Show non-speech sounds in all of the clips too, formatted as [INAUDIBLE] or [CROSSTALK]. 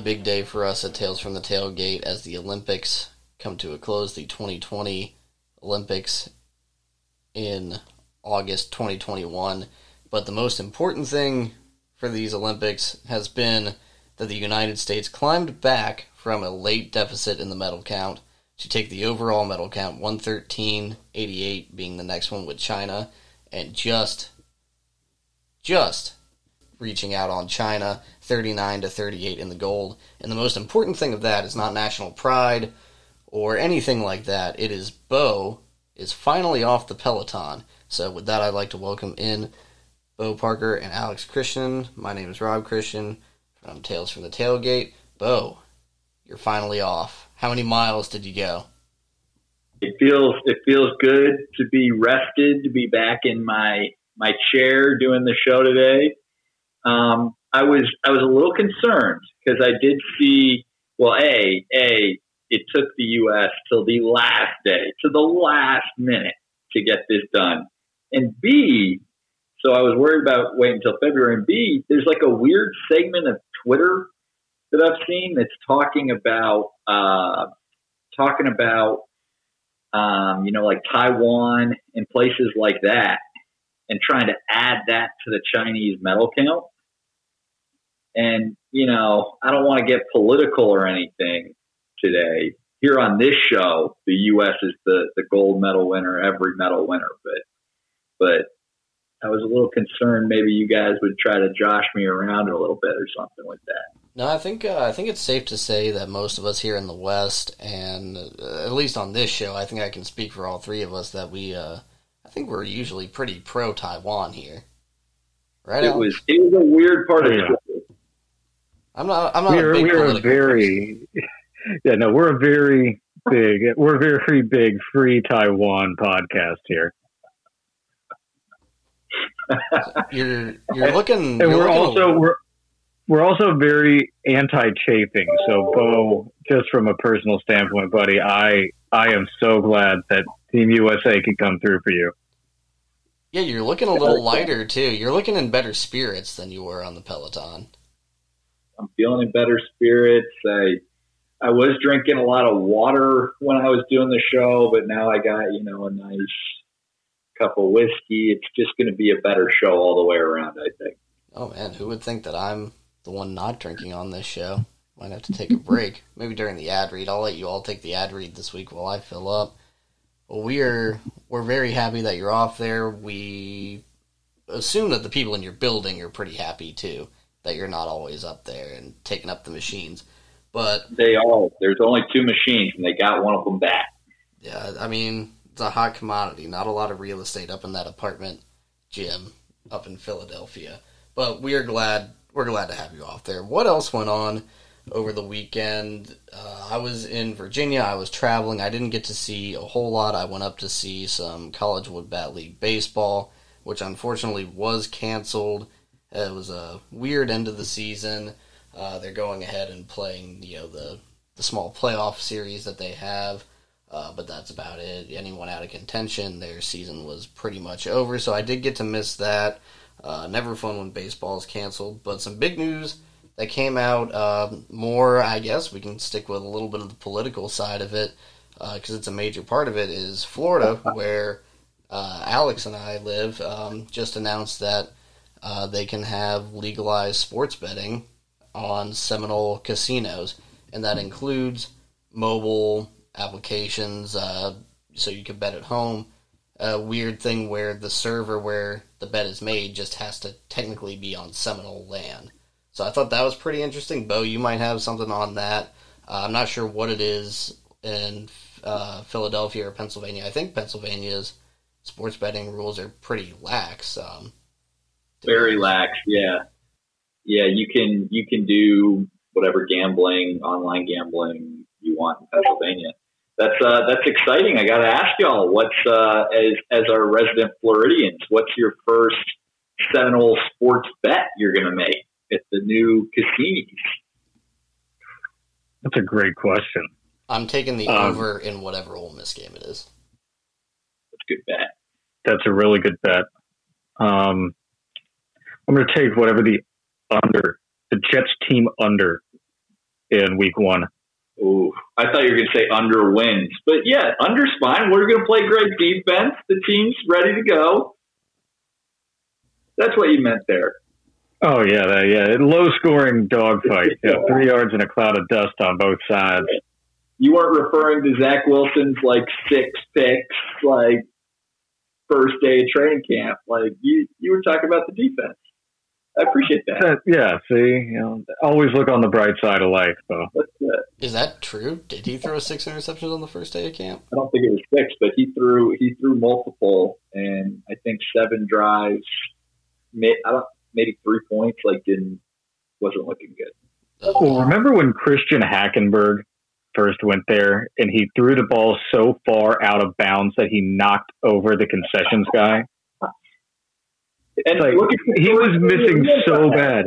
big day for us at Tales from the Tailgate as the Olympics come to a close. The 2020 Olympics in August 2021. But the most important thing for these Olympics has been that the United States climbed back from a late deficit in the medal count to take the overall medal count 113.88 being the next one with China and just just reaching out on China 39 to 38 in the gold. And the most important thing of that is not national pride or anything like that. It is Bo is finally off the peloton. So with that I'd like to welcome in Bo Parker and Alex Christian. My name is Rob Christian from Tales from the Tailgate. Bo, you're finally off. How many miles did you go? It feels it feels good to be rested, to be back in my my chair doing the show today. Um, I was I was a little concerned because I did see well, a a it took the U.S. till the last day, to the last minute to get this done, and b so I was worried about waiting until February. And b there's like a weird segment of Twitter that I've seen that's talking about uh, talking about um, you know like Taiwan and places like that, and trying to add that to the Chinese medal count. And you know, I don't want to get political or anything today. Here on this show, the U.S. is the the gold medal winner, every medal winner, but but I was a little concerned maybe you guys would try to josh me around a little bit or something like that. No, I think uh, I think it's safe to say that most of us here in the West, and uh, at least on this show, I think I can speak for all three of us that we, uh, I think we're usually pretty pro Taiwan here, right? It Alex? was it was a weird part of yeah. I'm not. I'm not. We're, a big we're a very, [LAUGHS] yeah, no, we're a very big, we're a very big free Taiwan podcast here. [LAUGHS] you're you're looking, and you're we're looking also we're we're also very anti-chafing. So, Bo, just from a personal standpoint, buddy, I I am so glad that Team USA could come through for you. Yeah, you're looking a little lighter too. You're looking in better spirits than you were on the Peloton. I'm feeling in better spirits. I I was drinking a lot of water when I was doing the show, but now I got you know a nice cup of whiskey. It's just going to be a better show all the way around. I think. Oh man, who would think that I'm the one not drinking on this show? Might have to take a break. [LAUGHS] Maybe during the ad read. I'll let you all take the ad read this week while I fill up. Well, we're we're very happy that you're off there. We assume that the people in your building are pretty happy too that you're not always up there and taking up the machines. But they are. There's only two machines, and they got one of them back. Yeah, I mean it's a hot commodity. Not a lot of real estate up in that apartment gym up in Philadelphia. But we are glad we're glad to have you off there. What else went on over the weekend? Uh, I was in Virginia. I was traveling. I didn't get to see a whole lot. I went up to see some College Wood Bat League baseball, which unfortunately was canceled. It was a weird end of the season. Uh, they're going ahead and playing, you know, the the small playoff series that they have. Uh, but that's about it. Anyone out of contention, their season was pretty much over. So I did get to miss that. Uh, never fun when baseball is canceled. But some big news that came out. Uh, more, I guess, we can stick with a little bit of the political side of it because it's a major part of it. Is Florida, [LAUGHS] where uh, Alex and I live, um, just announced that uh, they can have legalized sports betting on Seminole casinos, and that includes mobile applications, uh, so you can bet at home. A weird thing where the server where the bet is made just has to technically be on Seminole land. So I thought that was pretty interesting. Bo, you might have something on that. Uh, I'm not sure what it is in uh, Philadelphia or Pennsylvania. I think Pennsylvania's sports betting rules are pretty lax. Um, Very lax, yeah, yeah. You can you can do whatever gambling, online gambling you want in Pennsylvania that's uh, that's exciting. I got to ask y'all, what's uh, as as our resident Floridians, what's your first Seminole sports bet you're going to make at the new casinos? That's a great question. I'm taking the um, over in whatever Ole Miss game it is. That's a good bet. That's a really good bet. Um, I'm going to take whatever the under, the Jets team under in week one. Ooh, I thought you were going to say under wins, but yeah, under's fine. We're going to play great defense. The team's ready to go. That's what you meant there. Oh yeah, that, yeah, low scoring dogfight. [LAUGHS] Yeah, three yards and a cloud of dust on both sides. You weren't referring to Zach Wilson's like six picks, like first day of training camp. Like you, you were talking about the defense. I appreciate that. Uh, yeah, see, you know, always look on the bright side of life, though. Is that true? Did he throw six interceptions on the first day of camp? I don't think it was six, but he threw he threw multiple, and I think seven drives. I don't maybe three points. Like didn't wasn't looking good. Well, remember when Christian Hackenberg first went there and he threw the ball so far out of bounds that he knocked over the concessions guy? And like, he was missing so bad.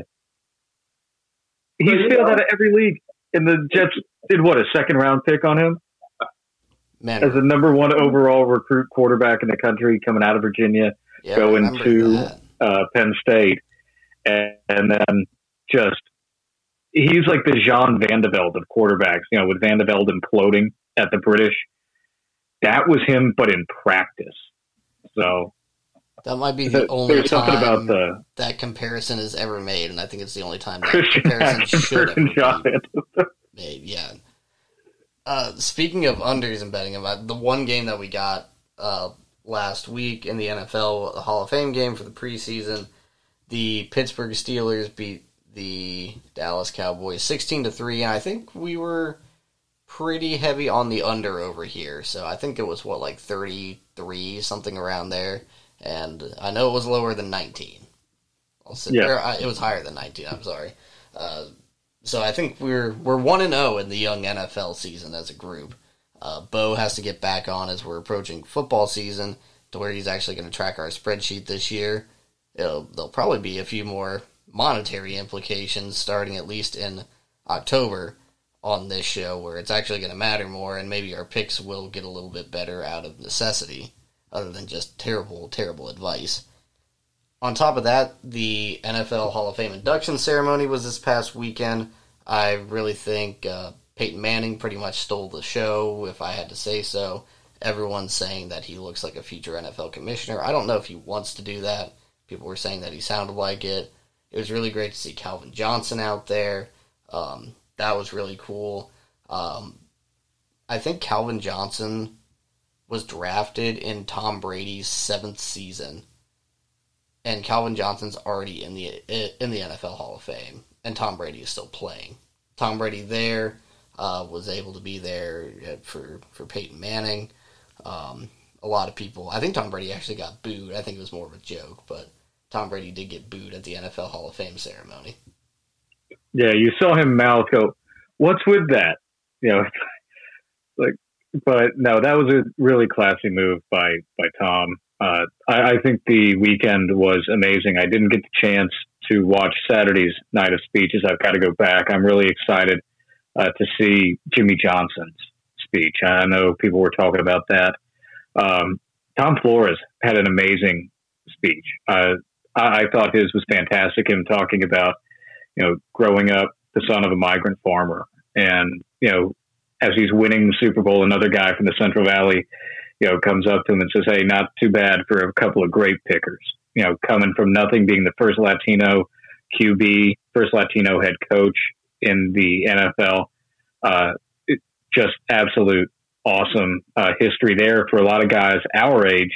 He's failed out of every league. And the Jets did what, a second round pick on him? Man. As a number one overall recruit quarterback in the country coming out of Virginia, yeah, going to uh, Penn State. And, and then just he's like the Jean Van de Velde of quarterbacks, you know, with Van de Velde imploding at the British. That was him, but in practice. So that might be the [LAUGHS] only time about the, that comparison is ever made, and I think it's the only time that Christian comparison should have been [LAUGHS] made. Yeah. Uh, speaking of unders and betting, about the one game that we got uh, last week in the NFL, the Hall of Fame game for the preseason, the Pittsburgh Steelers beat the Dallas Cowboys 16 to 3 and I think we were pretty heavy on the under over here. So I think it was what like 33 something around there and I know it was lower than 19. I'll sit yeah. I, it was higher than 19. I'm sorry. Uh, so I think we're we're 1 and 0 in the young NFL season as a group. Uh, Bo has to get back on as we're approaching football season to where he's actually going to track our spreadsheet this year. It'll, there'll probably be a few more monetary implications starting at least in October on this show where it's actually going to matter more and maybe our picks will get a little bit better out of necessity other than just terrible, terrible advice. On top of that, the NFL Hall of Fame induction ceremony was this past weekend. I really think uh, Peyton Manning pretty much stole the show, if I had to say so. Everyone's saying that he looks like a future NFL commissioner. I don't know if he wants to do that. People were saying that he sounded like it. It was really great to see Calvin Johnson out there. Um, that was really cool. Um, I think Calvin Johnson was drafted in Tom Brady's seventh season, and Calvin Johnson's already in the in the NFL Hall of Fame, and Tom Brady is still playing. Tom Brady there uh, was able to be there for for Peyton Manning. Um, a lot of people, I think Tom Brady actually got booed. I think it was more of a joke, but Tom Brady did get booed at the NFL Hall of Fame ceremony. Yeah, you saw him mouth go, "What's with that?" You know, [LAUGHS] like, but no, that was a really classy move by by Tom. Uh, I, I think the weekend was amazing. I didn't get the chance to watch Saturday's night of speeches. I've got to go back. I'm really excited uh, to see Jimmy Johnson's speech. I know people were talking about that. Um, Tom Flores had an amazing speech. Uh, I, I thought his was fantastic. Him talking about, you know, growing up the son of a migrant farmer, and you know, as he's winning the Super Bowl, another guy from the Central Valley, you know, comes up to him and says, "Hey, not too bad for a couple of great pickers." You know, coming from nothing, being the first Latino QB, first Latino head coach in the NFL. Uh, just absolute awesome uh, history there for a lot of guys our age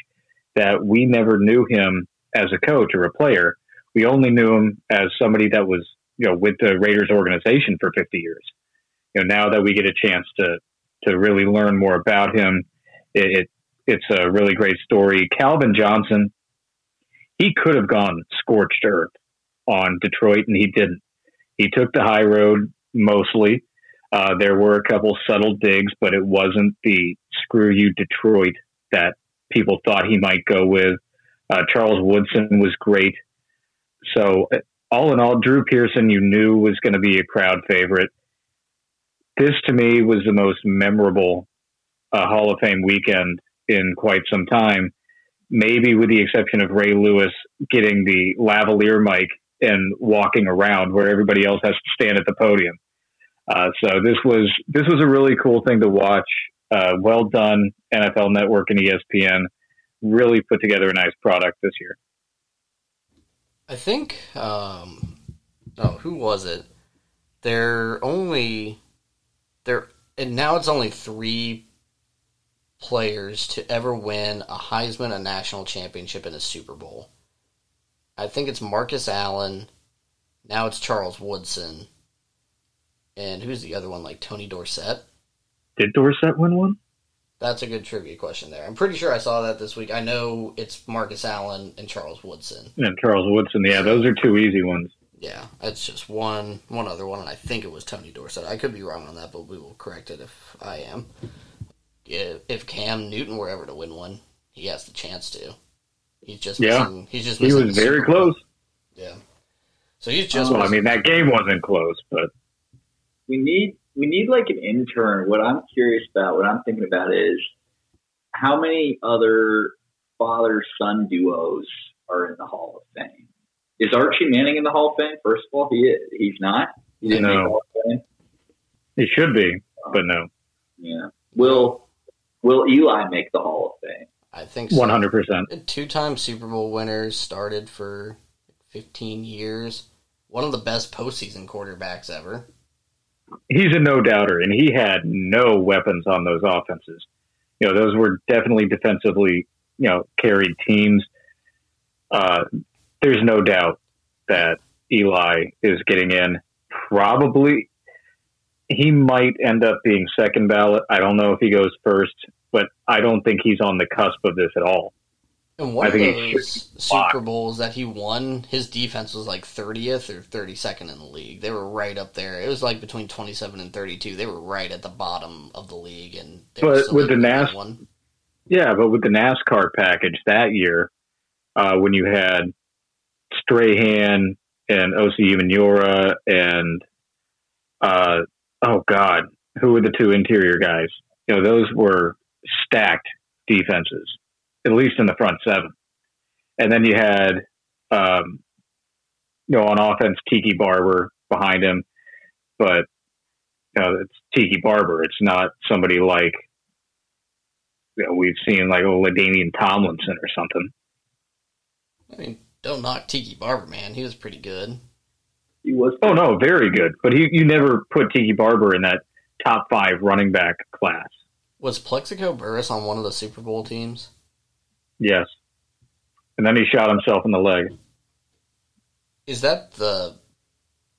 that we never knew him as a coach or a player. We only knew him as somebody that was, you know, with the Raiders organization for 50 years. You know, now that we get a chance to to really learn more about him, it, it it's a really great story. Calvin Johnson, he could have gone scorched earth on Detroit, and he didn't. He took the high road mostly. Uh, there were a couple subtle digs, but it wasn't the screw you Detroit that people thought he might go with. Uh, Charles Woodson was great. So, all in all, Drew Pearson, you knew was going to be a crowd favorite. This, to me, was the most memorable uh, Hall of Fame weekend in quite some time, maybe with the exception of Ray Lewis getting the lavalier mic and walking around where everybody else has to stand at the podium. Uh, so this was this was a really cool thing to watch. Uh, well done, NFL Network and ESPN. Really put together a nice product this year. I think. Um, oh, who was it? They're only they're and now it's only three players to ever win a Heisman, a national championship, and a Super Bowl. I think it's Marcus Allen. Now it's Charles Woodson. And who's the other one? Like Tony Dorsett? Did Dorsett win one? That's a good trivia question there. I'm pretty sure I saw that this week. I know it's Marcus Allen and Charles Woodson. And Charles Woodson, yeah, those are two easy ones. Yeah, it's just one one other one, and I think it was Tony Dorsett. I could be wrong on that, but we will correct it if I am. If, if Cam Newton were ever to win one, he has the chance to. He's just Yeah. missing, he's just He was very close. Yeah, so he's just. Well, I mean, that game wasn't close, but we need we need like an intern. What I'm curious about, what I'm thinking about is how many other father son duos are in the Hall of Fame. Is Archie Manning in the Hall of Fame? First of all, he is. He's not. He didn't No. make the Hall of Fame. it should be, but no, Yeah. Will Will Eli make the Hall of Fame? I think so. one hundred percent. Two-time Super Bowl winners, started for 15 years. One of the best postseason quarterbacks ever. He's a no doubter, and he had no weapons on those offenses. You know, those were definitely defensively, you know, carried teams. Uh, there's no doubt that Eli is getting in. Probably, he might end up being second ballot. I don't know if he goes first, but I don't think he's on the cusp of this at all. And one I of those should be blocked. Super Bowls that he won, his defense was like 30th or 32nd in the league. They were right up there. It was like between 27 and 32. They were right at the bottom of the league, and But with the able to win Nas- one. Yeah, but with the NASCAR package that year, uh, when you had Strahan and Osi Umenyiora and uh, oh god, who were the two interior guys? You know, those were stacked defenses, at least in the front seven. And then you had, um, you know, on offense, Tiki Barber behind him, but you know, it's Tiki Barber. It's not somebody like you know, we've seen like a LaDainian Tomlinson or something. I mean, don't knock Tiki Barber, man. He was pretty good. He was. Oh no, very good. But he, you never put Tiki Barber in that top five running back class. Was Plaxico Burress on one of the Super Bowl teams? Yes. And then he shot himself in the leg. Is that the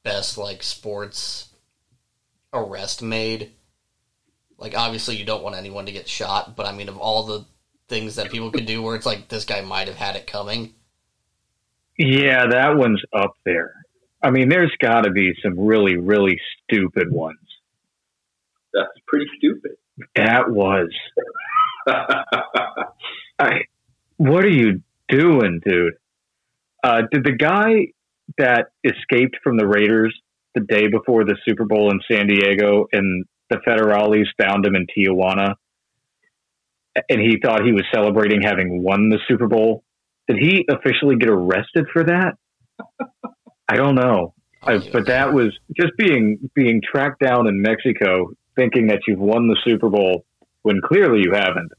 best like sports arrest made? Like obviously you don't want anyone to get shot, but I mean of all the things that people could do where it's like this guy might have had it coming. Yeah, that one's up there. I mean, there's got to be some really, really stupid ones. That's pretty stupid. That was. [LAUGHS] I. What are you doing, dude? Uh, did the guy that escaped from the Raiders the day before the Super Bowl in San Diego and the Federales found him in Tijuana and he thought he was celebrating having won the Super Bowl? Did he officially get arrested for that? I don't know. I I, but that was just being being tracked down in Mexico, thinking that you've won the Super Bowl when clearly you haven't.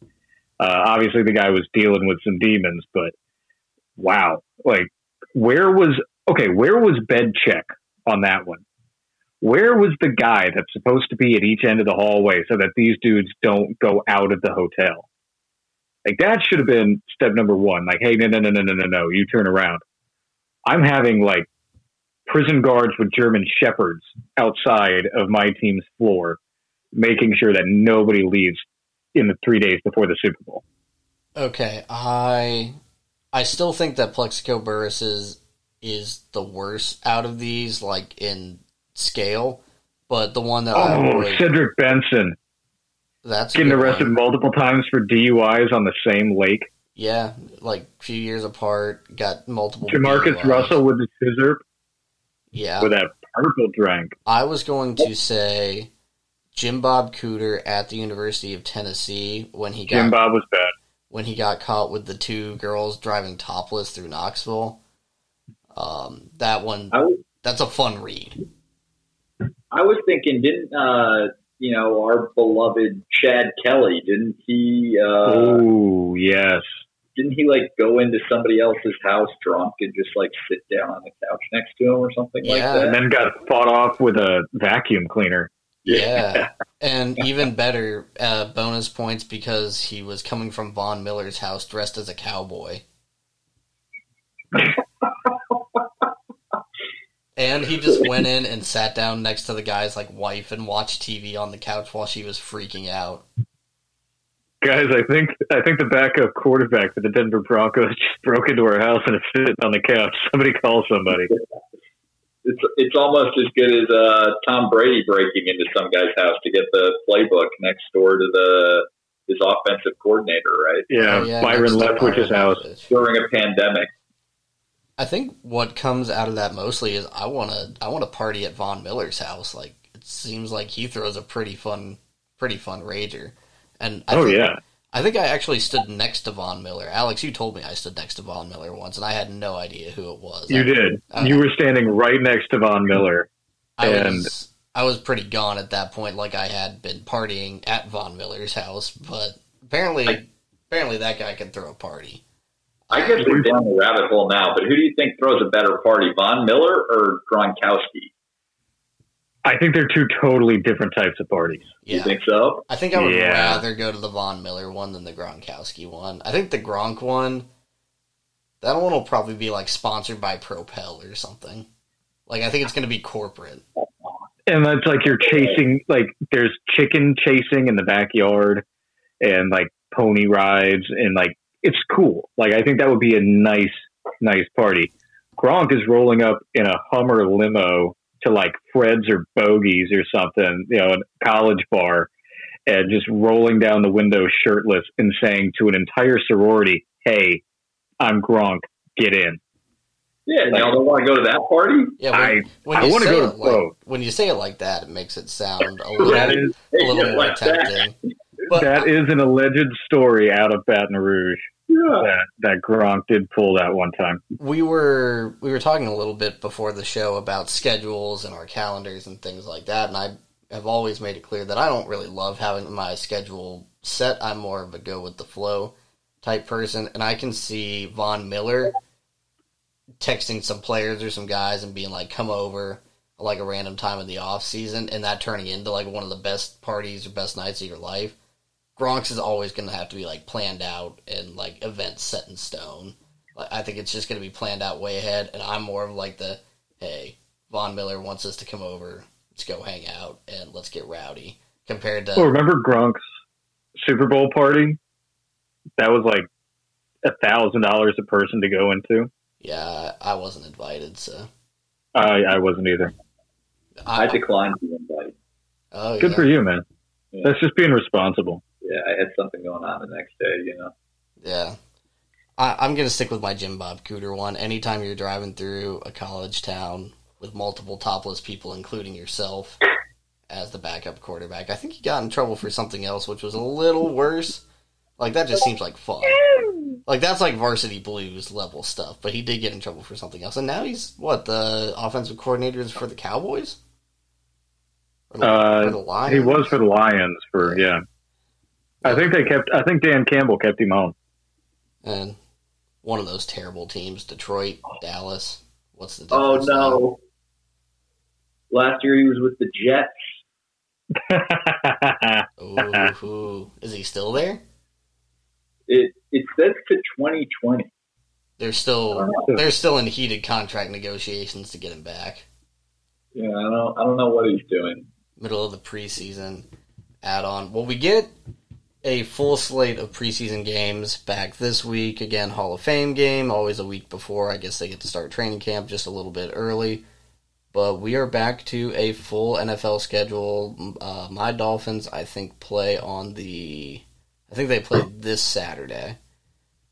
Uh, obviously, the guy was dealing with some demons, but wow, like where was okay? Where was bed check on that one? Where was the guy that's supposed to be at each end of the hallway so that these dudes don't go out of the hotel? Like that should have been step number one. Like, hey, no, no, no, no, no, no, no, you turn around. I'm having like prison guards with German shepherds outside of my team's floor, making sure that nobody leaves in the three days before the Super Bowl. Okay, I I still think that Plaxico Burress is is the worst out of these, like in scale. But the one that I Oh, would Cedric Benson that's getting arrested one. multiple times for DUIs on the same lake. Yeah, like a few years apart, got multiple. JaMarcus DUIs. Russell with the scissor Yeah, with that purple drink. I was going to say Jim Bob Cooter at the University of Tennessee when he got Jim Bob was bad. when he got caught with the two girls driving topless through Knoxville. Um, that one, I would, that's a fun read. I was thinking, didn't uh, you know our beloved Chad Kelly? Didn't he? Uh, oh yes, didn't he like go into somebody else's house drunk and just like sit down on the couch next to him or something like that? and then got fought off with a vacuum cleaner. Yeah. and even better, uh, bonus points because he was coming from Von Miller's house dressed as a cowboy. [LAUGHS] and he just went in and sat down next to the guy's like wife and watched TV on the couch while she was freaking out. Guys, I think I think the backup quarterback for the Denver Broncos just broke into our house and is sitting on the couch. Somebody call somebody. It's it's almost as good as uh, Tom Brady breaking into some guy's house to get the playbook next door to the his offensive coordinator, right? Yeah, Oh, yeah, Byron next to Leftwich's Byron house. During a pandemic. I think what comes out of that mostly is I want to I want to party at Von Miller's house. Like it seems like he throws a pretty fun pretty fun rager. And I Oh think, yeah, I think I actually stood next to Von Miller. Alex, you told me I stood next to Von Miller once, and I had no idea who it was. you I, did. uh, You were standing right next to Von Miller. I and- was I was pretty gone at that point, like I had been partying at Von Miller's house. But apparently, I- apparently that guy can throw a party. I guess we're down the rabbit hole now, but who do you think throws a better party, Von Miller or Gronkowski? I think they're two totally different types of parties. You think so? I think I would Yeah. rather go to the Von Miller one than the Gronkowski one. I think the Gronk one, that one will probably be like sponsored by Propel or something. Like I think it's going to be corporate. And that's like you're chasing, like there's chicken chasing in the backyard, and like pony rides, and like it's cool. Like I think that would be a nice, nice party. Gronk is rolling up in a Hummer limo to like Fred's or Bogies or something, you know, a college bar, and just rolling down the window shirtless and saying to an entire sorority, "Hey, I'm Gronk, get in." Yeah, y'all don't want to go to that party? Yeah, when, I- when I you wanna say go it to like, both. when you say it like that, it makes it sound a [LAUGHS] little, That is a little more like that. Tempting. But that is an alleged story out of Baton Rouge. Yeah. that that Gronk did pull that one time. we were we were talking a little bit before the show about schedules and our calendars and things like that and i have always made it clear that i don't really love having my schedule set i'm more of a go with the flow type person and i can see von miller texting some players or some guys and being like come over like a random time in the off season and that turning into like one of the best parties or best nights of your life Gronk's is always going to have to be like planned out and like events set in stone. Like, I think it's just going to be planned out way ahead, and I'm more of like the hey, Von Miller wants us to come over, let's go hang out and let's get rowdy. Compared to Oh, remember Gronk's Super Bowl party? That was like a thousand dollars a person to go into. yeah, I wasn't invited, so I I wasn't either. I declined the invite. oh Good yeah. for you, man. Yeah. That's just being responsible. Yeah, I had something going on the next day, you know. Yeah. I, I'm going to stick with my Jim Bob Cooter one. Anytime you're driving through a college town with multiple topless people, including yourself, as the backup quarterback, I think he got in trouble for something else, which was a little worse. Like, that just seems like fun. Like, that's like varsity blues level stuff, but he did get in trouble for something else. And now he's, what, the offensive coordinator is for the Cowboys? Or the, Uh, or the Lions? He was for the Lions for yeah. I think they kept. I think Dan Campbell kept him on. And one of those terrible teams, Detroit, Dallas. What's the Oh difference? now? no! Last year he was with the Jets. [LAUGHS] Ooh, ooh. is he still there? It it says to 2020. They're still they're still in heated contract negotiations to get him back. Yeah, I don't I don't know what he's doing. Middle of the preseason add on. Well, we get a full slate of preseason games back this week. Again, Hall of Fame game, always a week before. I guess they get to start training camp just a little bit early. But we are back to a full NFL schedule. Uh, my Dolphins, I think, play on the. I think they play this Saturday.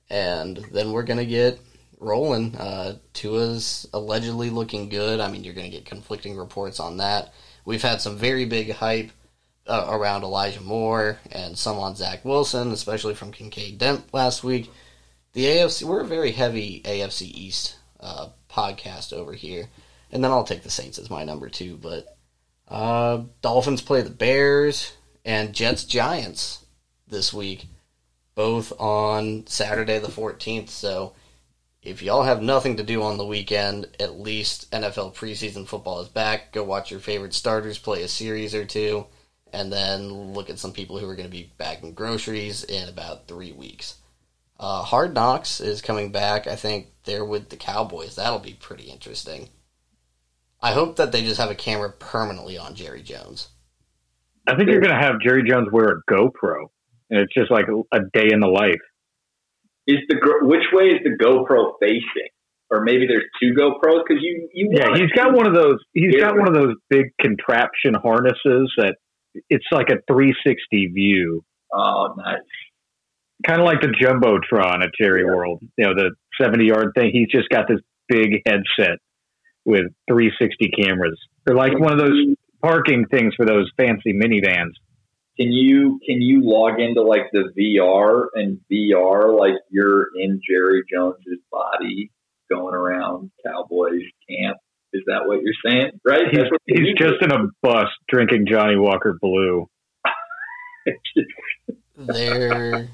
And then we're going to get rolling. Uh, Tua's allegedly looking good. I mean, you're going to get conflicting reports on that. We've had some very big hype uh, around Elijah Moore and some on Zach Wilson, especially from Kincaid Dent last week. The AFC, we're a very heavy AFC East uh, podcast over here. And then I'll take the Saints as my number two, but Uh, Dolphins play the Bears and Jets Giants this week, both on Saturday the 14th. So if y'all have nothing to do on the weekend, at least NFL preseason football is back. Go watch your favorite starters play a series or two, and then look at some people who are going to be bagging groceries in about three weeks. Uh, Hard Knocks is coming back. I think they're with the Cowboys. That'll be pretty interesting. I hope that they just have a camera permanently on Jerry Jones. I think you're going to have Jerry Jones wear a GoPro, and it's just like a, a day in the life. Is the which way is the GoPro facing? Or maybe there's two GoPros because you, you yeah he's got one of those he's yeah. got one of those big contraption harnesses that it's like a 360 view. Oh, nice. Kind of like the jumbotron at Jerry yeah. World, you know, the 70 yard thing. He's just got this big headset with 360 cameras. They're like one of those parking things for those fancy minivans. Can you can you log into like the VR and VR like you're in Jerry Jones's body going around Cowboys camp? Is that what you're saying? Right? He's, he's just in a bus drinking Johnnie Walker Blue. there,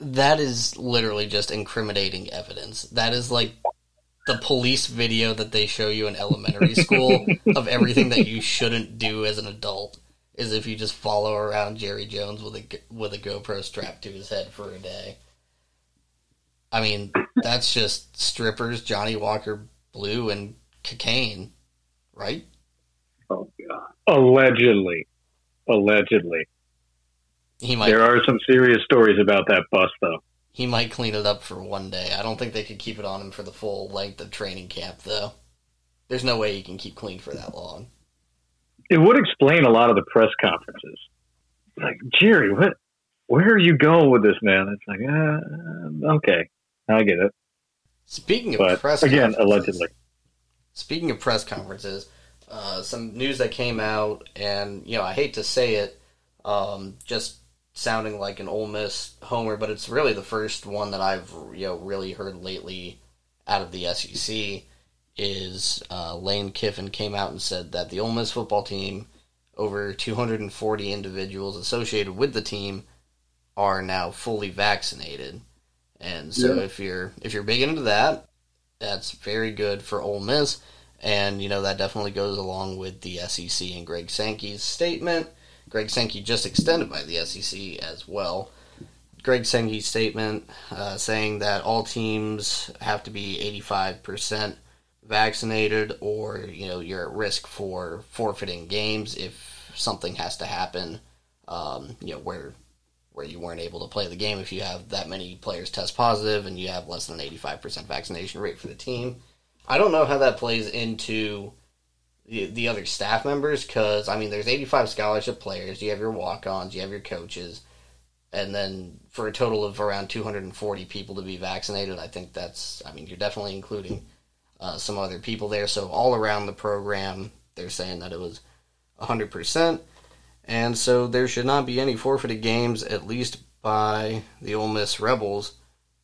that is literally just incriminating evidence. That is like the police video that they show you in elementary [LAUGHS] school of everything that you shouldn't do as an adult is if you just follow around Jerry Jones with a with a GoPro strapped to his head for a day. I mean, that's just strippers, Johnnie Walker Blue, and cocaine, right? Oh God! Allegedly, allegedly. He might. There are some serious stories about that bus, though. He might clean it up for one day. I don't think they could keep it on him for the full length of training camp, though. There's no way he can keep clean for that long. It would explain a lot of the press conferences. Like Jerry, what? Where are you going with this, man? It's like, uh, okay, I get it. Speaking of but press, again, allegedly. Speaking of press conferences, uh, some news that came out, and you know, I hate to say it, um, just sounding like an Ole Miss homer, but it's really the first one that I've you know really heard lately out of the SEC. Is uh, Lane Kiffin came out and said that the Ole Miss football team, over 240 individuals associated with the team, are now fully vaccinated, and so yeah. if you're if you're big into that, that's very good for Ole Miss, and you know that definitely goes along with the SEC and Greg Sankey's statement Greg Sankey just extended by the SEC as well. Greg Sankey's statement uh, saying that all teams have to be 85% vaccinated or you know you're at risk for forfeiting games if something has to happen um, you know where where you weren't able to play the game if you have that many players test positive and you have less than 85% vaccination rate for the team. I don't know how that plays into the, the other staff members because I mean there's 85 scholarship players. You have your walk-ons, you have your coaches, and then for a total of around 240 people to be vaccinated, I think that's I mean you're definitely including uh, some other people there. So all around the program, they're saying that it was 100 percent, and so there should not be any forfeited games at least by the Ole Miss Rebels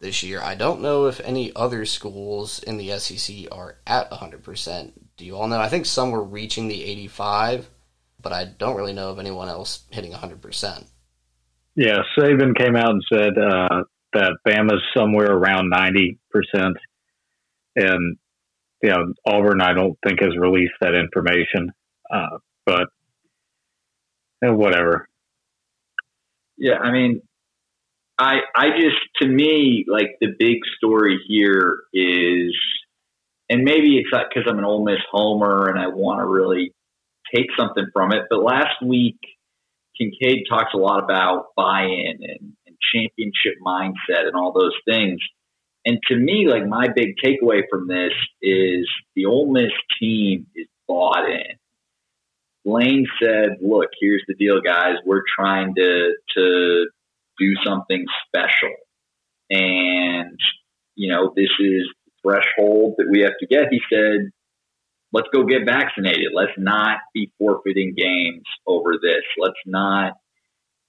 this year. I don't know if any other schools in the SEC are at 100%. Do you all know? I think some were reaching the 85, but I don't really know of anyone else hitting 100%. Yeah, Saban came out and said uh, that Bama's somewhere around 90%. And, you know, Auburn, I don't think has released that information. Uh, but, you know, whatever. Yeah, I mean, I I just to me like the big story here is, and maybe it's not because I'm an Ole Miss homer and I want to really take something from it. But last week, Kincaid talks a lot about buy-in and, and championship mindset and all those things. And to me, like my big takeaway from this is the Ole Miss team is bought in. Lane said, "Look, here's the deal, guys. We're trying to to do something special. And, you know, this is the threshold that we have to get. He said, let's go get vaccinated. Let's not be forfeiting games over this. Let's not,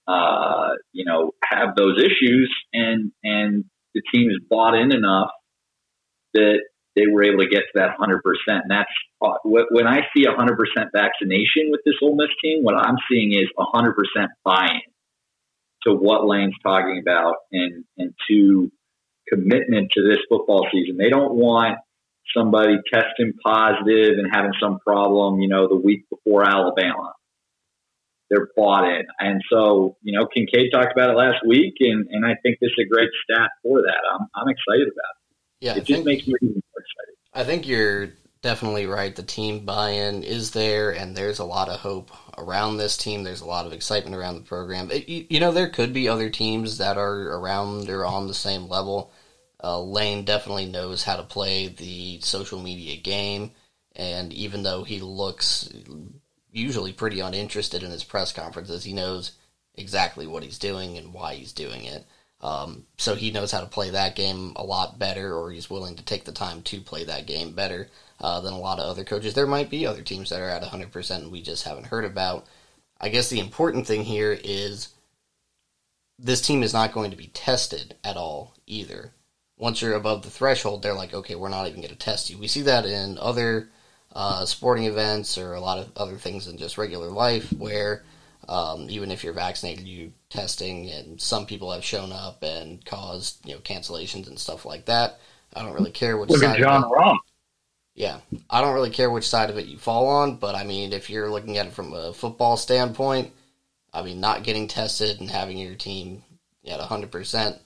uh, you know, have those issues. And, and the team is bought in enough that they were able to get to that 100%. And that's uh, when I see 100% vaccination with this Ole Miss team, what I'm seeing is 100% buy-in to what Lane's talking about and, and to commitment to this football season. They don't want somebody testing positive and having some problem, you know, the week before Alabama. They're bought in. And so, you know, Kincaid talked about it last week, and, and I think this is a great stat for that. I'm, I'm excited about it. Yeah, it I just think, makes me even more excited. I think you're definitely right. The team buy in is there, and there's a lot of hope around this team. There's a lot of excitement around the program. It, you, you, know, there could be other teams that are around or on the same level. Uh, Lane definitely knows how to play the social media game, and even though he looks usually pretty uninterested in his press conferences, he knows exactly what he's doing and why he's doing it. Um, so he knows how to play that game a lot better, or he's willing to take the time to play that game better uh, than a lot of other coaches. There might be other teams that are at 100% and we just haven't heard about. I guess the important thing here is this team is not going to be tested at all either. Once you're above the threshold, they're like, okay, we're not even going to test you. We see that in other uh, sporting events or a lot of other things in just regular life where um, even if you're vaccinated, you testing, and some people have shown up and caused you know cancellations and stuff like that. I don't really care which Look side. Look at Jon Rahm. Yeah, I don't really care which side of it you fall on, but I mean, if you're looking at it from a football standpoint, I mean, not getting tested and having your team at 100%,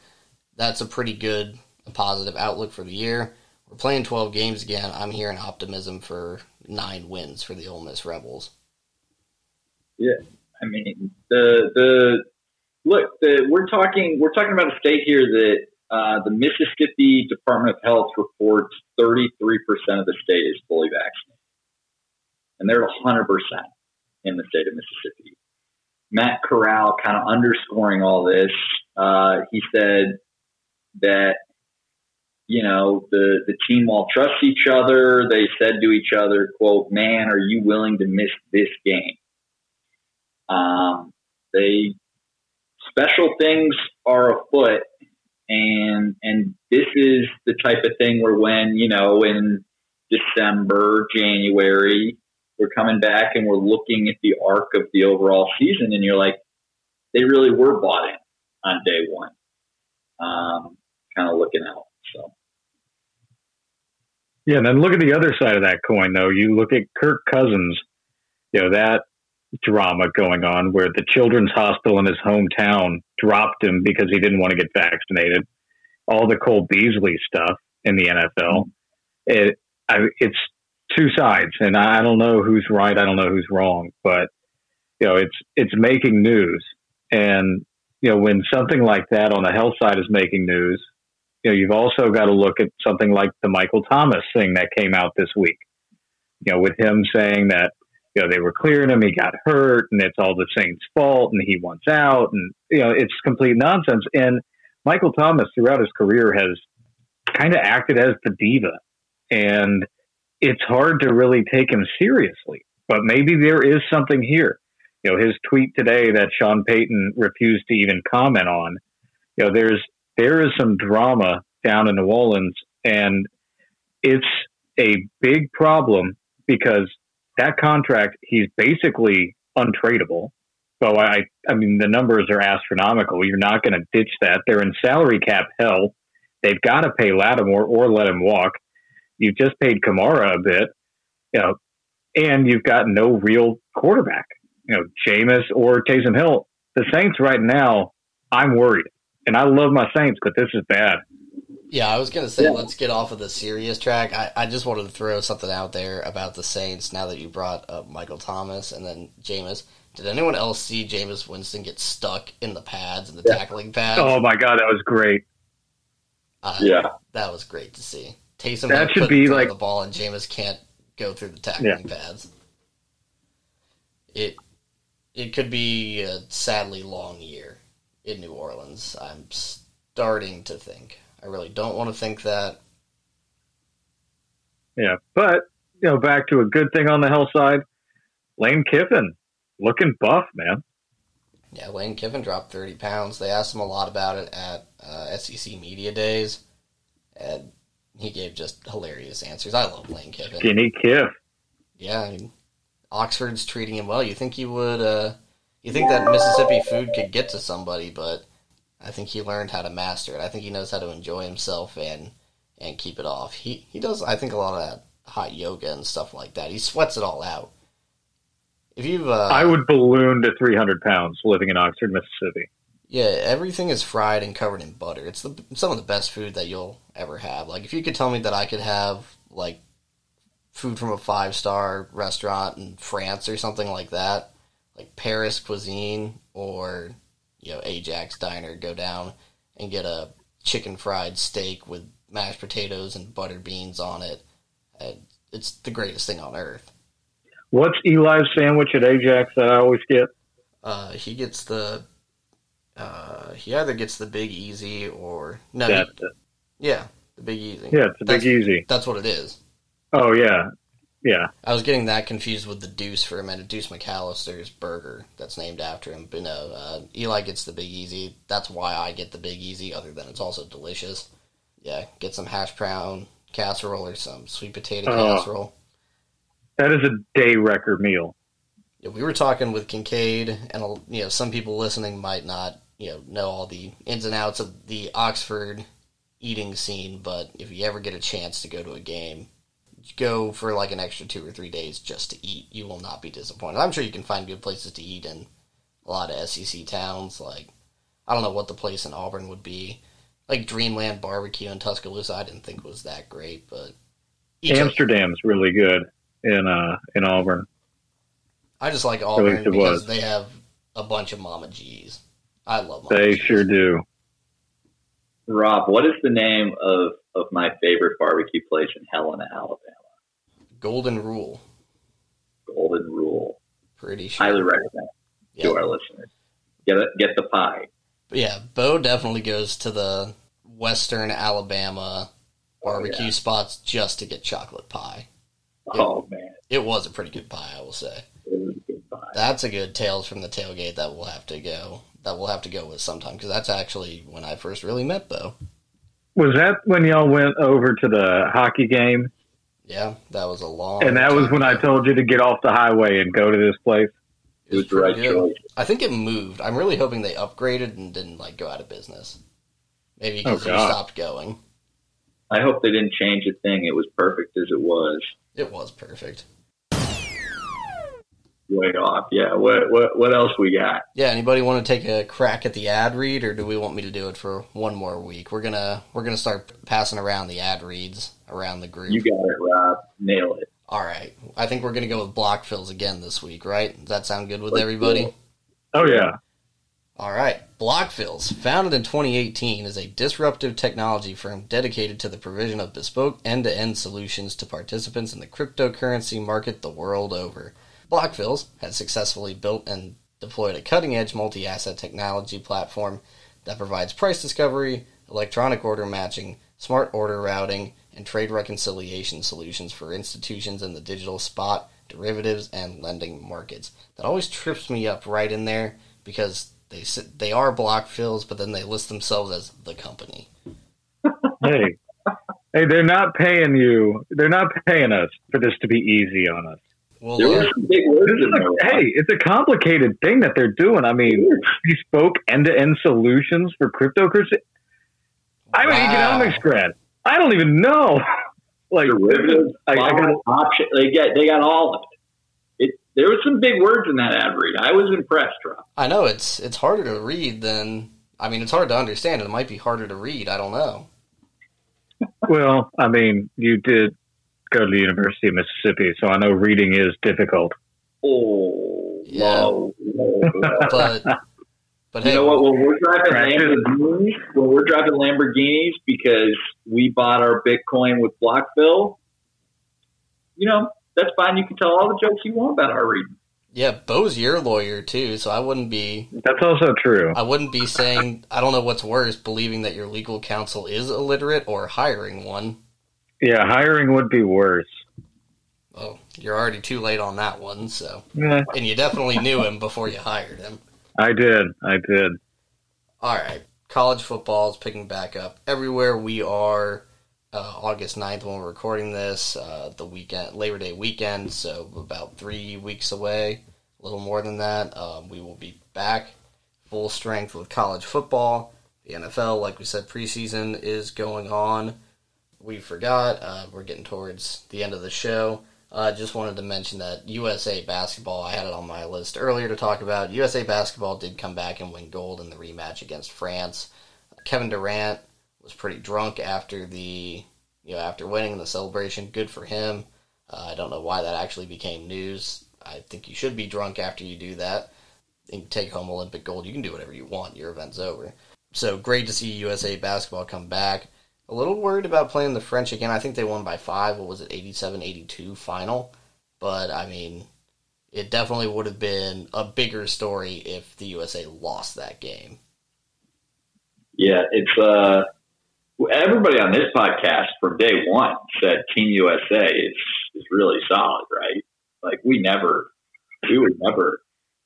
that's a pretty good, positive outlook for the year. We're playing 12 games again. I'm hearing optimism for nine wins for the Ole Miss Rebels. Yeah, I mean the the look the we're talking we're talking about a state here that uh, the Mississippi Department of Health reports 33% of the state is fully vaccinated, and they're 100% in the state of Mississippi. Matt Corral kind of underscoring all this. Uh, he said that you know the the team all trusts each other. They said to each other, "quote Man, are you willing to miss this game?" Um, they special things are afoot, and and this is the type of thing where when you know in December, January, we're coming back and we're looking at the arc of the overall season, and you're like, they really were bought in on day one. Um, kind of looking out. So. Yeah, and then look at the other side of that coin, though. You look at Kirk Cousins. You know that drama going on where the children's hospital in his hometown dropped him because he didn't want to get vaccinated. All the Cole Beasley stuff in the NFL. It, I, it's two sides, and I don't know who's right. I don't know who's wrong, but you know, it's it's making news, and you know, when something like that on the health side is making news, you know, you've also got to look at something like the Michael Thomas thing that came out this week. You know, with him saying that you know, they were clearing him, he got hurt, and it's all the Saints' fault, and he wants out, and you know, it's complete nonsense. And Michael Thomas, throughout his career, has kind of acted as the diva, and it's hard to really take him seriously. But maybe there is something here. You know, his tweet today that Sean Payton refused to even comment on. You know, there's there is some drama down in New Orleans, and it's a big problem because that contract, he's basically untradeable. So I, I mean, the numbers are astronomical. You're not going to ditch that. They're in salary cap hell. They've got to pay Lattimore or let him walk. You've just paid Kamara a bit, you know, and you've got no real quarterback, you know, Jameis or Taysom Hill. The Saints right now, I'm worried, and I love my Saints, but this is bad. Yeah, I was gonna say yeah. let's get off of the serious track. I, I just wanted to throw something out there about the Saints now that you brought up Michael Thomas and then Jameis. Did anyone else see Jameis Winston get stuck in the pads and the yeah. tackling pads? Oh my god, that was great. Uh, yeah, that was great to see. Taysom that should be like the ball, and Jameis can't go through the tackling yeah. pads. It it could be a sadly long year in New Orleans. I'm starting to think. I really don't want to think that. Yeah, but you know, back to a good thing on the health side, Lane Kiffin looking buff, man. Yeah, Lane Kiffin dropped thirty pounds. They asked him a lot about it at uh, SEC media days, and he gave just hilarious answers. I love Lane Kiffin. Skinny Kiff. Yeah, I mean, Oxford's treating him well. You think he would? Uh, you think that Mississippi food could get to somebody, but I think he learned how to master it. I think he knows how to enjoy himself and and keep it off. He he does. I think a lot of that hot yoga and stuff like that. He sweats it all out. If you've uh, I would balloon to 300 pounds living in Oxford, Mississippi. Yeah, everything is fried and covered in butter. It's the some of the best food that you'll ever have. Like if you could tell me that I could have like food from a five star restaurant in France or something like that, like Paris cuisine or you know Ajax Diner, go down and get a chicken fried steak with mashed potatoes and buttered beans on it. It's the greatest thing on earth. What's Eli's sandwich at Ajax that I always get? Uh, he gets the uh, he either gets the Big Easy or no, he- yeah, the Big Easy. Yeah, it's a That's- big easy. That's what it is. Oh yeah, yeah. I was getting that confused with the Deuce for a minute. Deuce McAllister's burger that's named after him. But no, uh, Eli gets the Big Easy. That's why I get the Big Easy. Other than it's also delicious. Yeah, get some hash brown casserole or some sweet potato Oh. casserole. That is a day record meal. Yeah, we were talking with Kincaid, and you know some people listening might not you know know all the ins and outs of the Oxford eating scene, but if you ever get a chance to go to a game, go for like an extra two or three days just to eat. You will not be disappointed. I'm sure you can find good places to eat in a lot of SEC towns. Like I don't know what the place in Auburn would be. Like Dreamland Barbecue in Tuscaloosa, I didn't think was that great, but each- Amsterdam's really good in uh in Auburn. I just like Auburn it because was. they have a bunch of Mama G's. I love Mama They G's. sure do. Rob, what is the name of, of my favorite barbecue place in Helena, Alabama? Golden Rule. Golden Rule. Pretty sure. Highly recommend Yeah. to our listeners. Get it, get the pie. But yeah, Bo definitely goes to the Western Alabama oh, barbecue Oh, yeah. spots just to get chocolate pie. Oh man, It was a pretty good pie, I will say. a. That's a good Tales from the Tailgate that we'll have to go. That we'll have to go with sometime because that's actually when I first really met Bo. Was that when y'all went over to the hockey game? Yeah, that was a long. And that was time when I told you to get off the highway and go to this place. It was the right choice. I think it moved. I'm really hoping they upgraded and didn't like go out of business. Maybe because Oh, you God. stopped going. I hope they didn't change a thing. It was perfect as it was. It was perfect. Way off. Yeah. What what what else we got? Yeah. Anybody want to take a crack at the ad read, or do we want me to do it for one more week? We're gonna we're gonna start passing around the ad reads around the group. You got it, Rob. Nail it. All right. I think we're gonna go with Blockfills again this week, right? Does that sound good with Let's everybody? Oh yeah. All right. Blockfills, founded in 2018, is a disruptive technology firm dedicated to the provision of bespoke end-to-end solutions to participants in the cryptocurrency market the world over. Blockfills has successfully built and deployed a cutting-edge multi-asset technology platform that provides price discovery, electronic order matching, smart order routing, and trade reconciliation solutions for institutions in the digital spot, derivatives, and lending markets. That always trips me up right in there because they they are Blockfills, but then they list themselves as the company. Hey. Hey, they're not paying you. They're not paying us for this to be easy on us. Well, There uh, were some big words in there. a, hey, it's a complicated thing that they're doing. I mean, bespoke end-to-end solutions for cryptocurrency. I'm an economics grad. I don't even know. [LAUGHS] like, derivatives, I, I got, option. They get they got all of it. It there was some big words in that ad read. I was impressed, Rob. I know it's it's harder to read than I mean it's hard to understand. It might be harder to read. I don't know. [LAUGHS] well, I mean, you did go to the University of Mississippi, so I know reading is difficult. Oh, Yeah. low, low, low. But but You hey, know what? When we're driving Lamborghinis, when we're driving Lamborghinis because we bought our Bitcoin with Blockfills, you know that's fine. You can tell all the jokes you want about our reading. yeah, Bo's your lawyer too, so I wouldn't be That's also true. I wouldn't be saying I don't know what's worse, believing that your legal counsel is illiterate or hiring one. Yeah, hiring would be worse. Oh, you're already too late on that one. So, Yeah, and you definitely knew him before you hired him. I did. I did. All right, college football is picking back up everywhere we are. uh, August 9th when we're recording this, uh, the weekend, Labor Day weekend, so about three weeks away, a little more than that. Um, we will be back full strength with college football. The NFL, like we said, preseason is going on. We forgot, uh, we're getting towards the end of the show. I uh, just wanted to mention that USA basketball, I had it on my list earlier to talk about. USA basketball did come back and win gold in the rematch against France. Kevin Durant was pretty drunk after the you know after winning the celebration. Good for him. Uh, I don't know why that actually became news. I think you should be drunk after you do that. And take home Olympic gold. You can do whatever you want. Your event's over. So great to see USA basketball come back. A little worried about playing the French again. I think they won by five. What was it, 87 82 final? But, I mean, it definitely would have been a bigger story if the USA lost that game. Yeah, it's uh, everybody on this podcast from day one said Team USA is is really solid, right? Like we never, we were never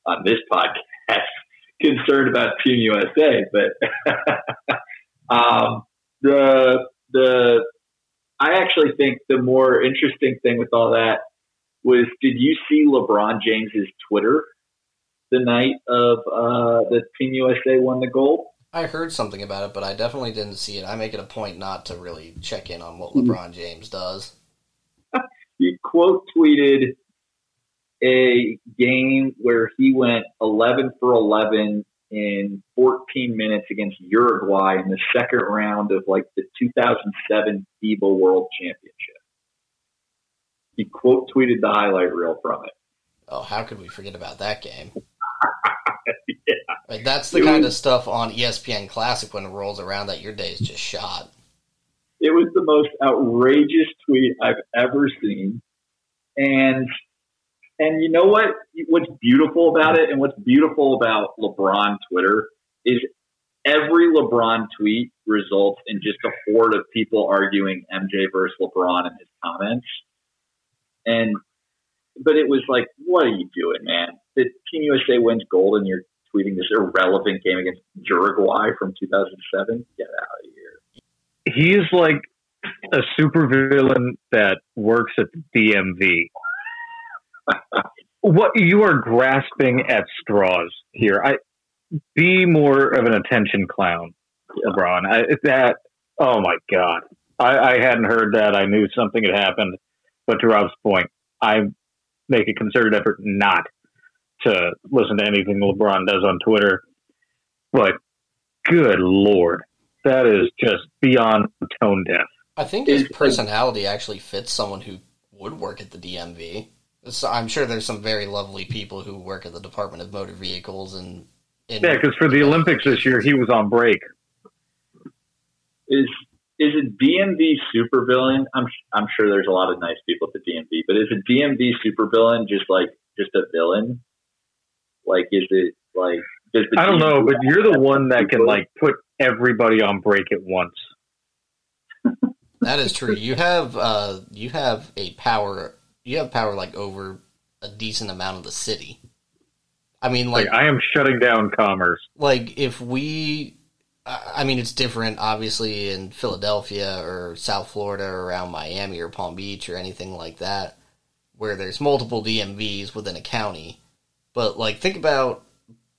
on this podcast [LAUGHS] concerned about Team USA, but [LAUGHS] um, the the I actually think the more interesting thing with all that was, did you see LeBron James's Twitter the night of uh, the Team USA won the gold? I heard something about it, but I definitely didn't see it. I make it a point not to really check in on what hmm. LeBron James does. [LAUGHS] he quote tweeted a game where he went 11 for 11 in 14 minutes against Uruguay in the second round of like the 2007 FIBA World Championship. He quote tweeted the highlight reel from it. Oh, how could we forget about that game? [LAUGHS] yeah. that's the it kind was, of stuff on ESPN Classic when it rolls around that your day is just shot. It was the most outrageous tweet I've ever seen. And and you know what? What's beautiful about it, and what's beautiful about LeBron Twitter is every LeBron tweet results in just a horde of people arguing MJ versus LeBron in his comments. And but it was like, what are you doing, man? The Team USA wins gold, and you're tweeting this irrelevant game against Uruguay from 2007. Get out of here. He's like a supervillain that works at the DMV [LAUGHS] what you are grasping at straws here. I be more of an attention clown, LeBron. I, that oh my god, I, I hadn't heard that. I knew something had happened, but to Rob's point, I make a concerted effort not to listen to anything LeBron does on Twitter. But good lord, that is just beyond tone deaf. I think his personality actually fits someone who would work at the DMV. So I'm sure there's some very lovely people who work at the Department of Motor Vehicles and. yeah, because for the Olympics this year, he was on break. Is is a DMV supervillain? I'm I'm sure there's a lot of nice people at the DMV, but is a DMV supervillain just like just a villain? Like, is it like? Does I don't know, but you're the one that can like put everybody on break at once. [LAUGHS] that is true. You have uh, you have a power you have power like over a decent amount of the city. I mean, like, like I am shutting down commerce. Like if we, I mean, it's different, obviously, in Philadelphia or South Florida or around Miami or Palm Beach or anything like that, where there's multiple DMVs within a county. But like, think about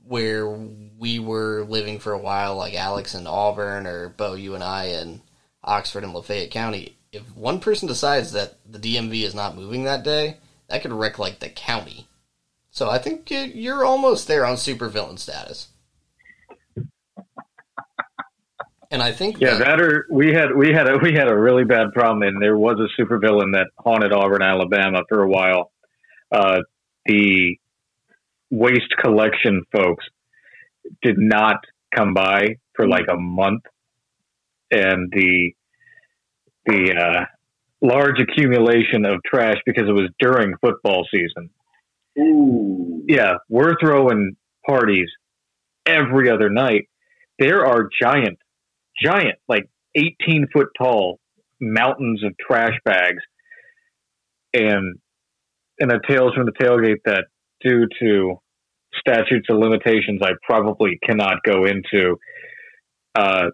where we were living for a while, like Alex in Auburn or Bo, you and I in Oxford and Lafayette County if one person decides that the DMV is not moving that day, that could wreck like the county. So I think you're almost there on supervillain status. And I think yeah, that, that or we had we had a we had a really bad problem, and there was a supervillain that haunted Auburn, Alabama for a while. Uh, the waste collection folks did not come by for like a month, and the the uh, large accumulation of trash because it was during football season. Ooh. Yeah, we're throwing parties every other night. There are giant, giant, like 18 foot tall mountains of trash bags and and a tales from the tailgate that due to statutes of limitations I probably cannot go into uh,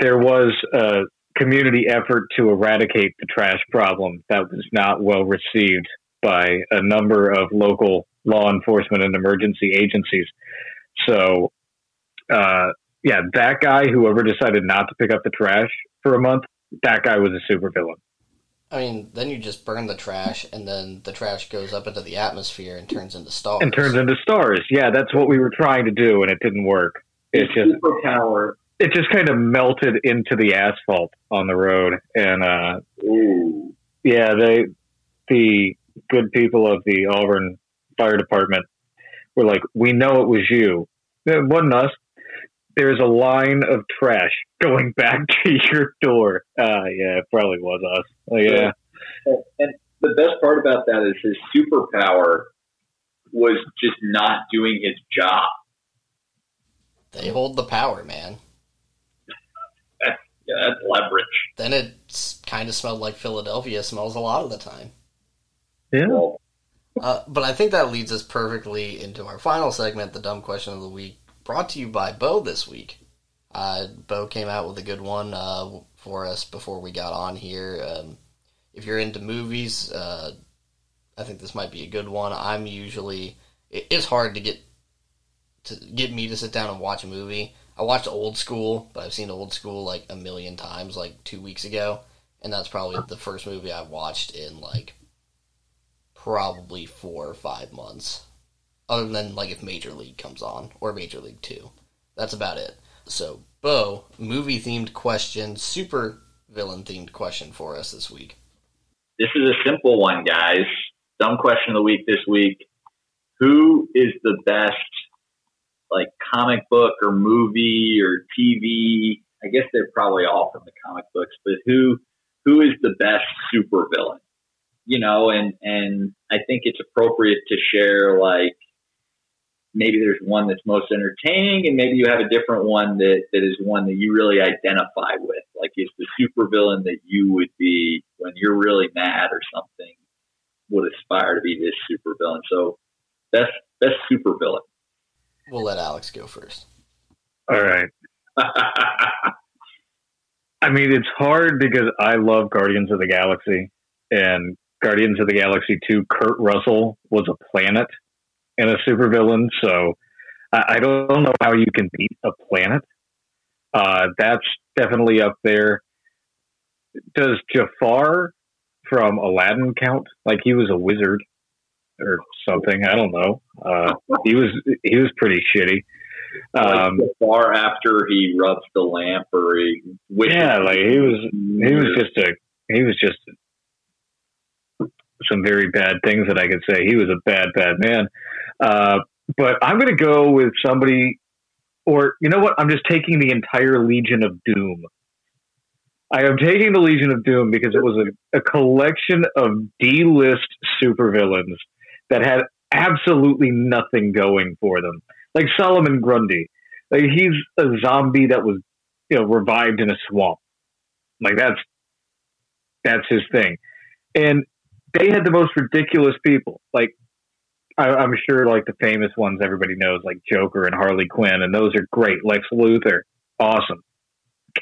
there was a community effort to eradicate the trash problem that was not well received by a number of local law enforcement and emergency agencies. So, uh, yeah, that guy, whoever decided not to pick up the trash for a month, that guy was a supervillain. I mean, then you just burn the trash, and then the trash goes up into the atmosphere and turns into stars. And turns into stars. Yeah, that's what we were trying to do, and it didn't work. It just superpower. it just kind of melted into the asphalt on the road, and uh, Ooh. yeah, they the good people of the Auburn Fire Department were like, "We know it was you. It wasn't us." There's a line of trash going back [LAUGHS] to your door. Uh, yeah, it probably was us. Oh, yeah. And, and the best part about that is his superpower was just not doing his job. They hold the power, man. Yeah, that's leverage. Then it kind of smelled like Philadelphia smells a lot of the time. Yeah. Well, Uh, but I think that leads us perfectly into our final segment, the dumb question of the week, brought to you by Bo this week. Uh, Bo came out with a good one uh, for us before we got on here. Um, if you're into movies, uh, I think this might be a good one. I'm usually it, it's hard to get to get me to sit down and watch a movie. I watched Old School, but I've seen Old School like a million times, like two weeks ago, and that's probably the first movie I watched in like probably four or five months. Other than like if Major League comes on or Major League Two. That's about it. So, Bo, movie themed question, super villain themed question for us this week. this is a simple one, guys. Dumb question of the week this week. Who is the best, like, comic book or movie or TV? I guess they're probably all from the comic books, but who who is the best supervillain? You know, and and I think it's appropriate to share like maybe there's one that's most entertaining and maybe you have a different one that, that is one that you really identify with. Like is the supervillain that you would be when you're really mad or something would aspire to be this supervillain. So best best supervillain. We'll let Alex go first. All right. [LAUGHS] I mean, it's hard because I love Guardians of the Galaxy, and Guardians of the Galaxy 2, Kurt Russell was a planet and a supervillain, so I, I don't know how you can beat a planet. Uh, that's definitely up there. Does Jafar from Aladdin count? Like he was a wizard or something? I don't know. Uh, he was he was pretty shitty. Um, like far after he rubs the lamp or he yeah, like he was he was just a he was just some very bad things that I could say. He was a bad, bad man. Uh, but I'm going to go with somebody, or you know what? I'm just taking the entire Legion of Doom. I am taking the Legion of Doom because it was a, a collection of D-list supervillains that had absolutely nothing going for them. Like Solomon Grundy, like he's a zombie that was, you know, revived in a swamp. Like that's that's his thing, and they had the most ridiculous people. Like I, I'm sure, like the famous ones everybody knows, like Joker and Harley Quinn, and those are great. Lex Luthor, awesome.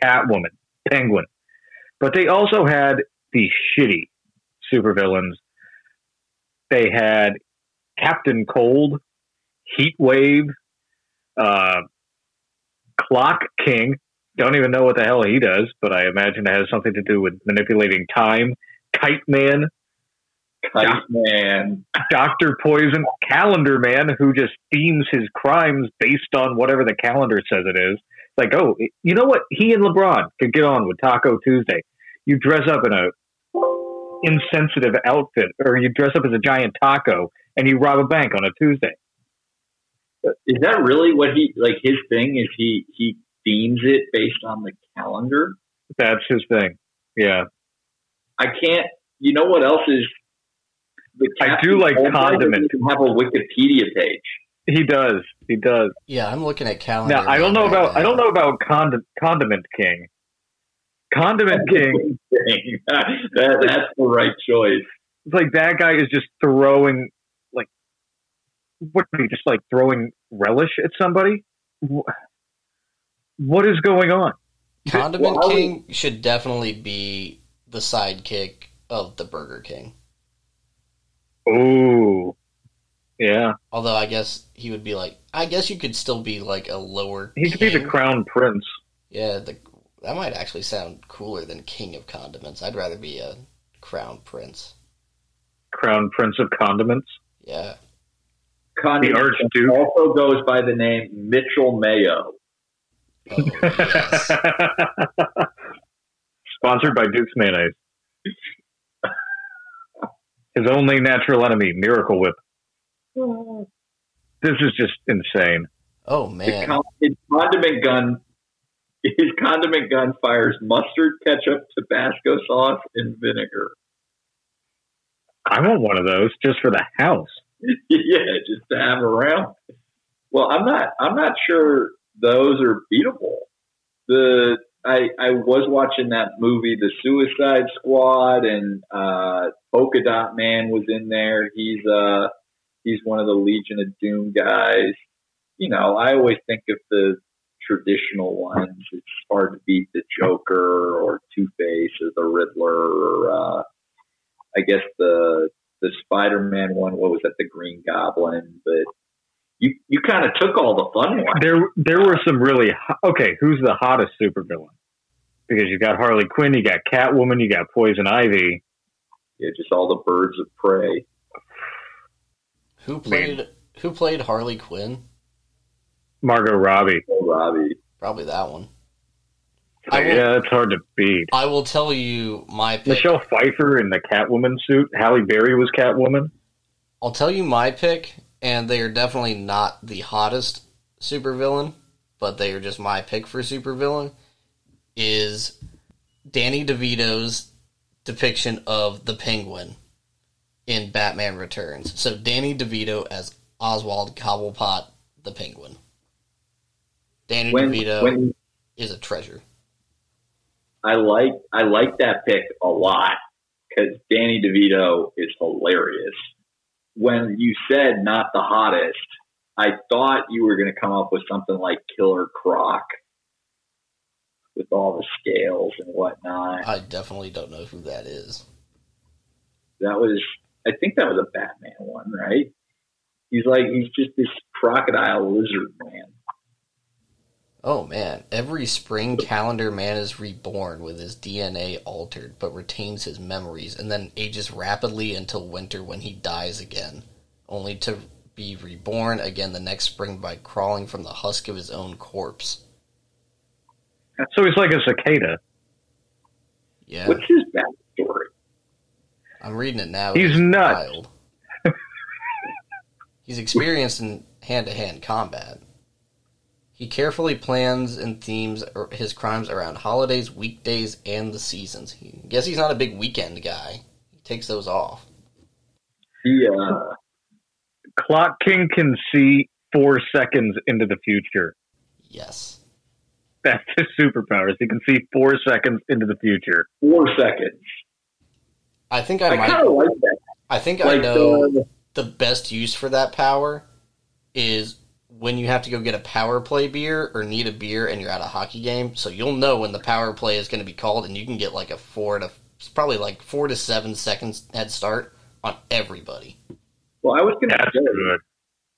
Catwoman, Penguin, but they also had the shitty supervillains. They had Captain Cold, Heat Wave, uh, Clock King. Don't even know what the hell he does, but I imagine it has something to do with manipulating time. Kite Man, Man. Doctor Poison, Calendar Man, who just themes his crimes based on whatever the calendar says it is. Like, oh, you know what? He and LeBron could get on with Taco Tuesday. You dress up in a insensitive outfit, or you dress up as a giant taco and you rob a bank on a Tuesday. Is that really what he like? His thing is he he themes it based on the calendar. That's his thing. Yeah, I can't. You know what else is? The I do like condiment. doesn't Have a Wikipedia page. he does. He does. Yeah, I'm looking at calendar. Now I don't know Man right about I don't know about Condi- Condiment King. Condiment [LAUGHS] King. that, that's the right choice. It's like that guy is just throwing like what are you just like throwing relish at somebody? What is going on? Condiment Well, I would- King should definitely be the sidekick of the Burger King. Ooh, yeah. Although I guess he would be like, I guess you could still be like a lower. He could be the crown prince. Yeah, the, that might actually sound cooler than King of Condiments. I'd rather be a crown prince. Crown prince of condiments. Yeah. Connie The Archduke. also goes by the name Mitchell Mayo. Oh, yes. [LAUGHS] Sponsored by Duke's Mayonnaise. His only natural enemy, Miracle Whip. Mm-hmm. This is just insane. Oh man. con- his condiment gun, his condiment gun fires mustard, ketchup, Tabasco sauce, and vinegar. I want one of those just for the house. [LAUGHS] yeah, just to have around. Well, I'm not. I'm not sure those are beatable. The I I was watching that movie, The Suicide Squad, and uh, Polka Dot Man was in there. He's uh he's one of the Legion of Doom guys. You know, I always think of the traditional ones. It's hard to beat the Joker or Two Face or the Riddler or uh, I guess the the Spider-Man one. What was that? The Green Goblin. But you you kind of took all the fun ones. There, there were some really ho- okay. Who's the hottest supervillain? Because you got Harley Quinn, you got Catwoman, you got Poison Ivy. Yeah, just all the birds of prey. Who played who played Harley Quinn? Margot Robbie. Oh, Robbie. Probably that one. I will- yeah, it's hard to beat. I will tell you my pick. Michelle Pfeiffer in the Catwoman suit. Halle Berry was Catwoman. I'll tell you my pick, and they are definitely not the hottest supervillain, but they are just my pick for supervillain. Is Danny DeVito's depiction of the Penguin in Batman Returns? So Danny DeVito as Oswald Cobblepot the Penguin. Danny When DeVito when is a treasure. I like I like that pick a lot because Danny DeVito is hilarious. When you said not the hottest, I thought you were going to come up with something like Killer Croc with all the scales and whatnot. I definitely don't know who that is. That was I think that was a Batman one, right? He's like he's just this crocodile lizard man. Oh man, every spring calendar man is reborn with his DNA altered but retains his memories and then ages rapidly until winter when he dies again, only to be reborn again the next spring by crawling from the husk of his own corpse. So he's like a cicada. Yeah, What's his backstory? I'm reading it now. He's It's nuts. He's experienced in hand to hand combat. He carefully plans and themes his crimes around holidays, weekdays, and the seasons. He, I guess he's not a big weekend guy. He takes those off. He uh Clock King can see four seconds into the future. Yes. That's his superpowers. He can see four seconds into the future. four seconds. I think I, I might. like that. I think I know the, the best use for that power is when you have to go get a power play beer or need a beer and you're at a hockey game. So you'll know when the power play is going to be called, and you can get like a four to it's probably like four to seven seconds head start on everybody. well, I was going to say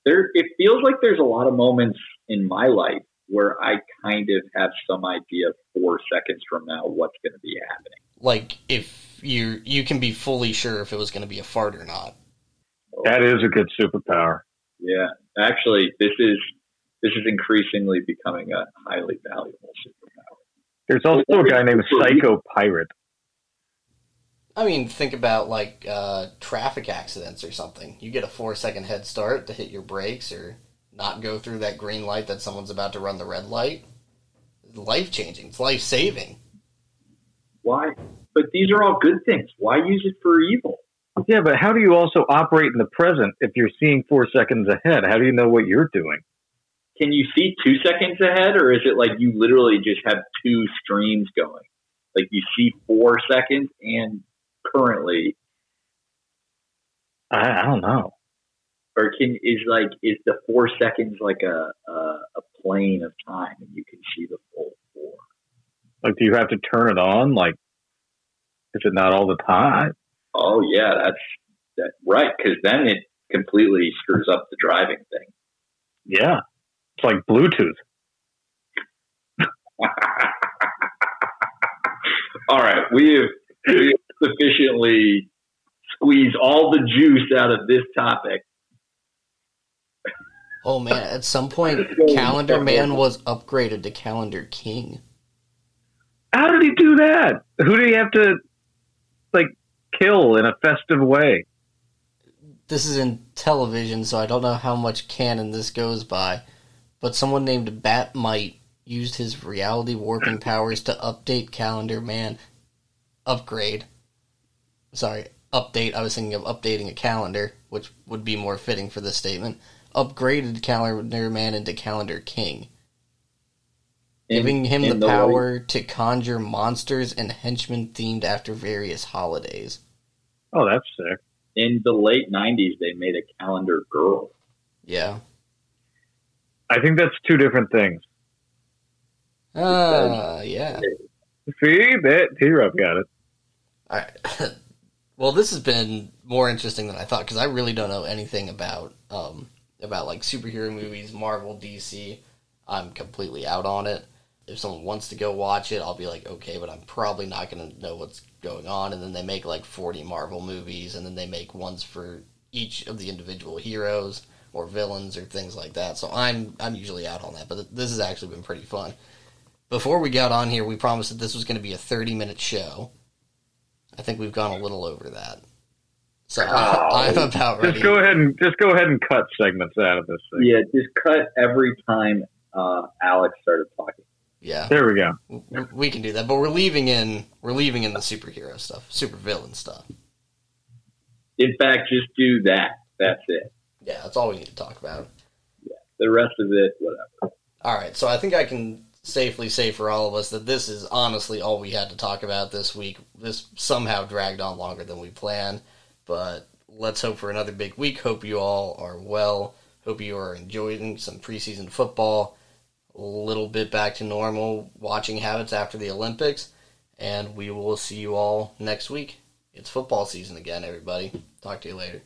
there. It feels like there's a lot of moments in my life where I kind of have some idea four seconds from now what's going to be happening. Like if you you can be fully sure if it was going to be a fart or not. Oh. That is a good superpower. Yeah, actually, this is this is increasingly becoming a highly valuable superpower. There's also a guy named Psycho Pirate. I mean, think about like uh, traffic accidents or something. You get a four second head start to hit your brakes or not go through that green light that someone's about to run the red light. Life changing. It's life saving. Why? But these are all good things. Why use it for evil? Yeah, but how do you also operate in the present if you're seeing four seconds ahead? How do you know what you're doing? Can you see two seconds ahead, or is it like you literally just have two streams going? Like you see four seconds and currently, I, I don't know. or can is like is the four seconds like a a, a plane of time and you can see the full four? Like, do you have to turn it on? Like, is it not all the time? Oh yeah, that's that, right. Because then it completely screws up the driving thing. Yeah, it's like Bluetooth. [LAUGHS] all right, we have, we have sufficiently squeezed all the juice out of this topic. Oh man, at some point, Calendar Man was upgraded to Calendar King. How did he do that? Who did he have to like kill in a festive way? This is in television, so I don't know how much canon this goes by. But someone named Bat-Mite used his reality warping powers to update Calendar Man. Upgrade. Sorry, update. I was thinking of updating a calendar, which would be more fitting for this statement. Upgraded Calendar Man into Calendar King. In- giving him the late- power to conjure monsters and henchmen themed after various holidays. Oh, that's sick. in the late '90s, they made a calendar girl. Yeah. I think that's two different things. Uh, yeah. See that T Rob got it. All right. [LAUGHS] well, this has been more interesting than I thought because I really don't know anything about um, about like superhero movies, Marvel, DC. I'm completely out on it. If someone wants to go watch it, I'll be like, okay, but I'm probably not going to know what's going on. And then they make like 40 Marvel movies, and then they make ones for each of the individual heroes or villains or things like that. So I'm I'm usually out on that. But this has actually been pretty fun. Before we got on here, we promised that this was going to be a 30 minute show. I think we've gone a little over that. So I'm about ready. Just go ahead and just go ahead and cut segments out of this thing. Yeah, just cut every time uh, Alex started talking. Yeah, There we go. we- we can do that, but we're leaving in we're leaving in the superhero stuff, super villain stuff. In fact, just do that. That's it. Yeah, that's all we need to talk about. Yeah. The rest of it, whatever. All right, so I think I can safely say for all of us that this is honestly all we had to talk about this week. This somehow dragged on longer than we planned, but let's hope for another big week. Hope you all are well. Hope you are enjoying some preseason football. Little bit back to normal watching habits after the Olympics, and we will see you all next week. It's football season again, everybody. Talk to you later.